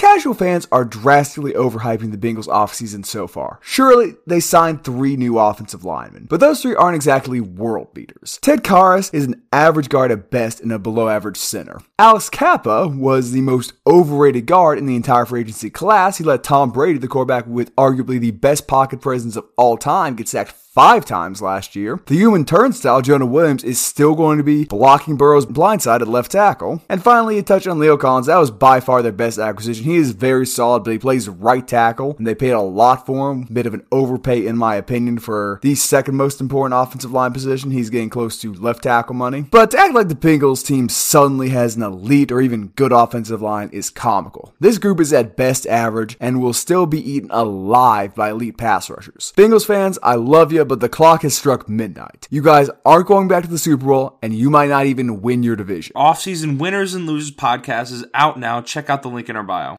casual fans are drastically overhyping the Bengals offseason so far. Surely they signed three new offensive linemen, but those three aren't exactly world beaters. Ted Karras is an average guard at best and a below average center. Alex Cappa was the most overrated guard in the entire free agency class. He let Tom Brady, the quarterback with arguably the best pocket presence of all time, get sacked five times last year. The human turnstile, Jonah Williams, is still going to be blocking Burrow's blindside at left tackle. And finally, a touch on La'el Collins. That was by far their best acquisition. He is very solid, but he plays right tackle, and they paid a lot for him. Bit of an overpay, in my opinion, for the second most important offensive line position. He's getting close to left tackle money. But to act like the Bengals team suddenly has an elite or even good offensive line is comical. This group is at best average and will still be eaten alive by elite pass rushers. Bengals fans, I love you but the clock has struck midnight. You guys aren't going back to the Super Bowl, and you might not even win your division. Offseason Winners and Losers podcast is out now. Check out the link in our bio.